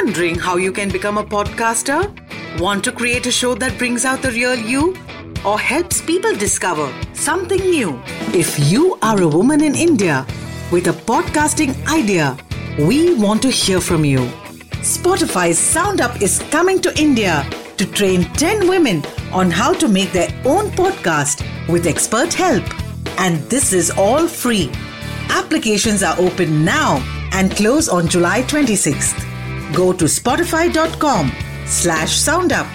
Wondering how you can become a podcaster? Want to create a show that brings out the real you? Or helps people discover something new? If you are a woman in India with a podcasting idea, we want to hear from you. Spotify's Sound Up is coming to India to train 10 women on how to make their own podcast with expert help. And this is all free. Applications are open now and close on July 26th. Go to spotify.com slash soundup.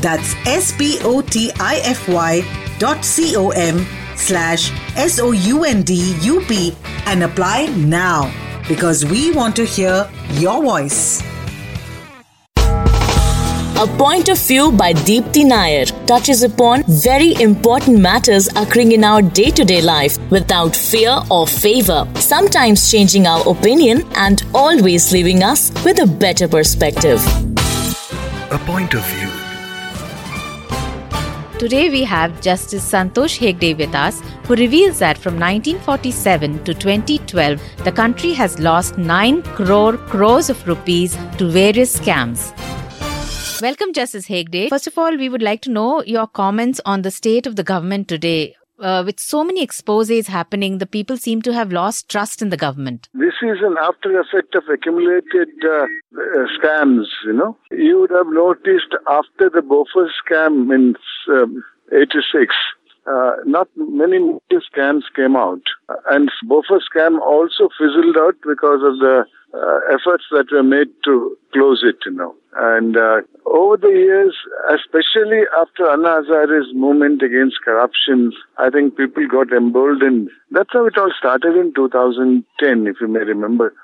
That's S-P-O-T-I-F-Y dot C-O-M slash S-O-U-N-D-U-P and apply now because we want to hear your voice. A Point of View by Deepthi Nair touches upon very important matters occurring in our day to day life without fear or favor, sometimes changing our opinion and always leaving us with a better perspective. A Point of View. Today we have Justice Santhosh Hegde with us, who reveals that from 1947 to 2012, the country has lost 9 crore crores of rupees to various scams. Welcome, Justice Hegde. First of all, we would like to know your comments on the state of the government today. Uh, with so many exposes happening, the people seem to have lost trust in the government. This is an after effect of accumulated uh, uh, scams, you know. You would have noticed after the Bofors scam in um, 86, uh, not many scams came out. And Bofors scam also fizzled out because of the uh, efforts that were made to close it, you know. And uh, over the years, especially after Anna Hazare's movement against corruption, I think people got emboldened. That's how it all started in 2010, if you may remember.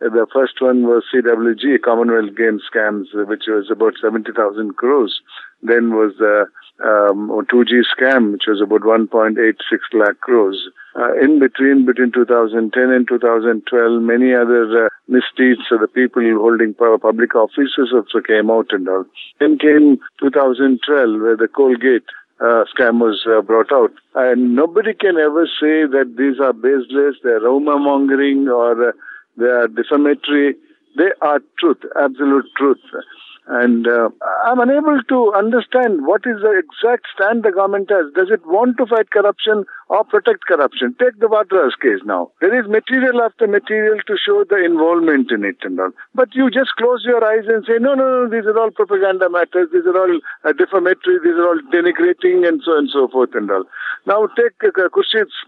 The first one was CWG, Commonwealth Games scams, which was about 70,000 crores. Then was the um, 2G scam, which was about 1.86 lakh crores. Uh, in between, between 2010 and 2012, many other uh, misdeeds of the people holding public offices also came out and all. Then came 2012, where the Coalgate uh, scam was uh, brought out. And nobody can ever say that these are baseless, they're rumor mongering, or uh, they are defamatory. They are truth, absolute truth. And uh, I'm unable to understand what is the exact stand the government has. Does it want to fight corruption or protect corruption? Take the Vadra's case now. There is material after material to show the involvement in it and all. But you just close your eyes and say, no, no, no, these are all propaganda matters. These are all uh, defamatory. These are all denigrating and so and so forth and all. Now take uh,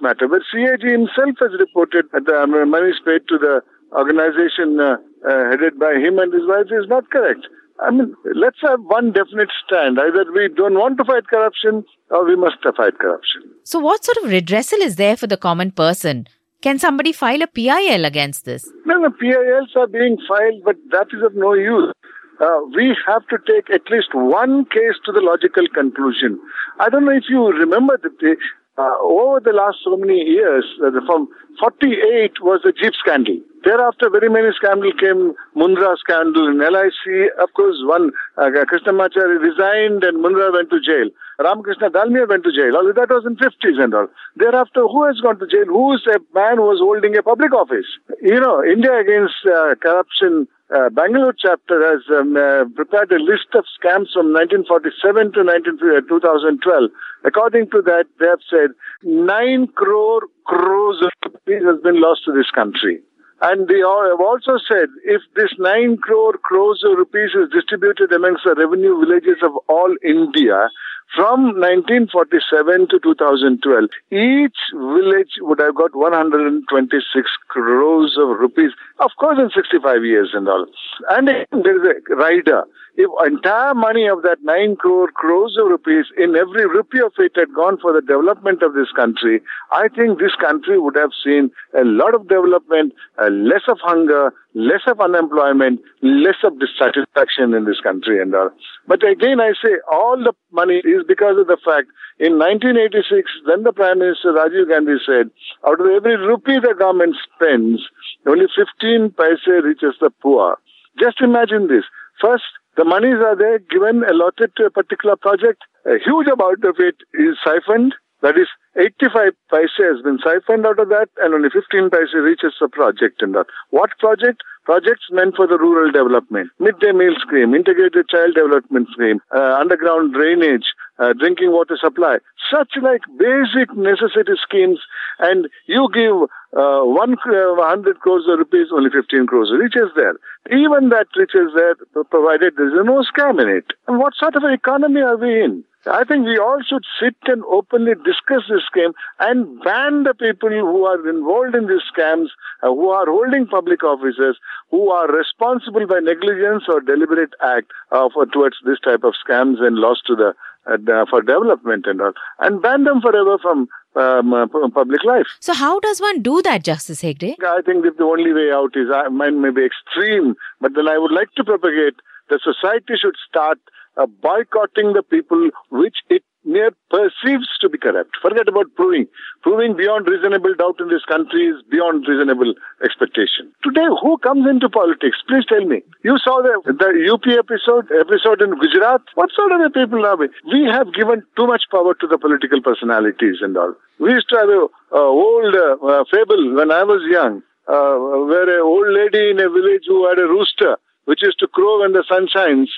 matter, where CAG himself has reported that the money is paid to the organization uh, uh, headed by him and his wife is not correct. I mean, let's have one definite stand. Either we don't want to fight corruption or we must fight corruption. So, what sort of redressal is there for the common person? Can somebody file a PIL against this? No, no, PILs are being filed, but that is of no use. Uh, we have to take at least one case to the logical conclusion. I don't know if you remember the, uh, over the last so many years, uh, from 48 was the Jeep scandal. Thereafter, very many scandals came. Mundhra scandal in LIC. Of course, one, uh, Krishnamachari resigned and Mundhra went to jail. Ramakrishna Dalmia went to jail. All that was in 50s and all. Thereafter, who has gone to jail? Who is a man who was holding a public office? You know, India against uh, corruption uh, Bangalore chapter has um, uh, prepared a list of scams from 1947 to 19, uh, 2012. According to that, they have said 9 crore crores of rupees has been lost to this country. And they have also said if this 9 crore crores of rupees is distributed amongst the revenue villages of all India, from 1947 to 2012, each village would have got 126 crores of rupees, of course, in 65 years and all. And there is a rider if entire money of that 9 crore crores of rupees in every rupee of it had gone for the development of this country, I think this country would have seen a lot of development, uh, less of hunger, less of unemployment, less of dissatisfaction in this country and all. But again, I say all the money is because of the fact in 1986, then the Prime Minister Rajiv Gandhi said, out of every rupee the government spends, only 15 paise reaches the poor. Just imagine this. First, the monies are there given, allotted to a particular project. A huge amount of it is siphoned That is, 85 paise has been siphoned out of that and only 15 paise reaches the project in that. What project? Projects meant for the rural development. Midday meal scheme, integrated child development scheme, uh, underground drainage, uh, drinking water supply. Such like basic necessity schemes and you give uh, uh, 100 crores of rupees, only 15 crores reaches there. Even that reaches there, provided there is no scam in it. And what sort of an economy are we in? I think we all should sit and openly discuss this scam and ban the people who are involved in these scams, uh, who are holding public offices, who are responsible by negligence or deliberate act uh, for, towards this type of scams and loss to the uh, for development and all, and ban them forever from um, uh, public life. So, how does one do that, Justice Hegde? I think that the only way out is, uh, mine may be extreme, but then I would like to propagate that society should start uh, boycotting the people which it mere perceives to be corrupt. Forget about proving. Proving beyond reasonable doubt in this country is beyond reasonable expectation. Today, who comes into politics? Please tell me. You saw the, the UP episode, episode in Gujarat. What sort of a people are we? We have given too much power to the political personalities and all. We used to have a, old uh, fable when I was young, uh, where an old lady in a village who had a rooster, which used to crow when the sun shines,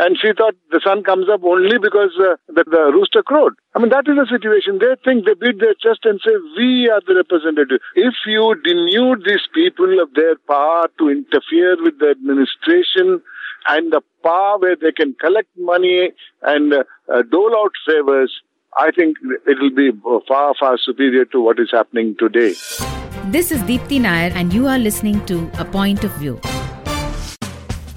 and she thought the sun comes up only because uh, the, the, rooster crowed. I mean, that is the situation. They think they beat their chest and say, we are the representative. If you denude these people of their power to interfere with the administration and the power where they can collect money and uh, uh, dole out favors, I think it will be far, far superior to what is happening today. This is Deepthi Nair, and you are listening to A Point of View.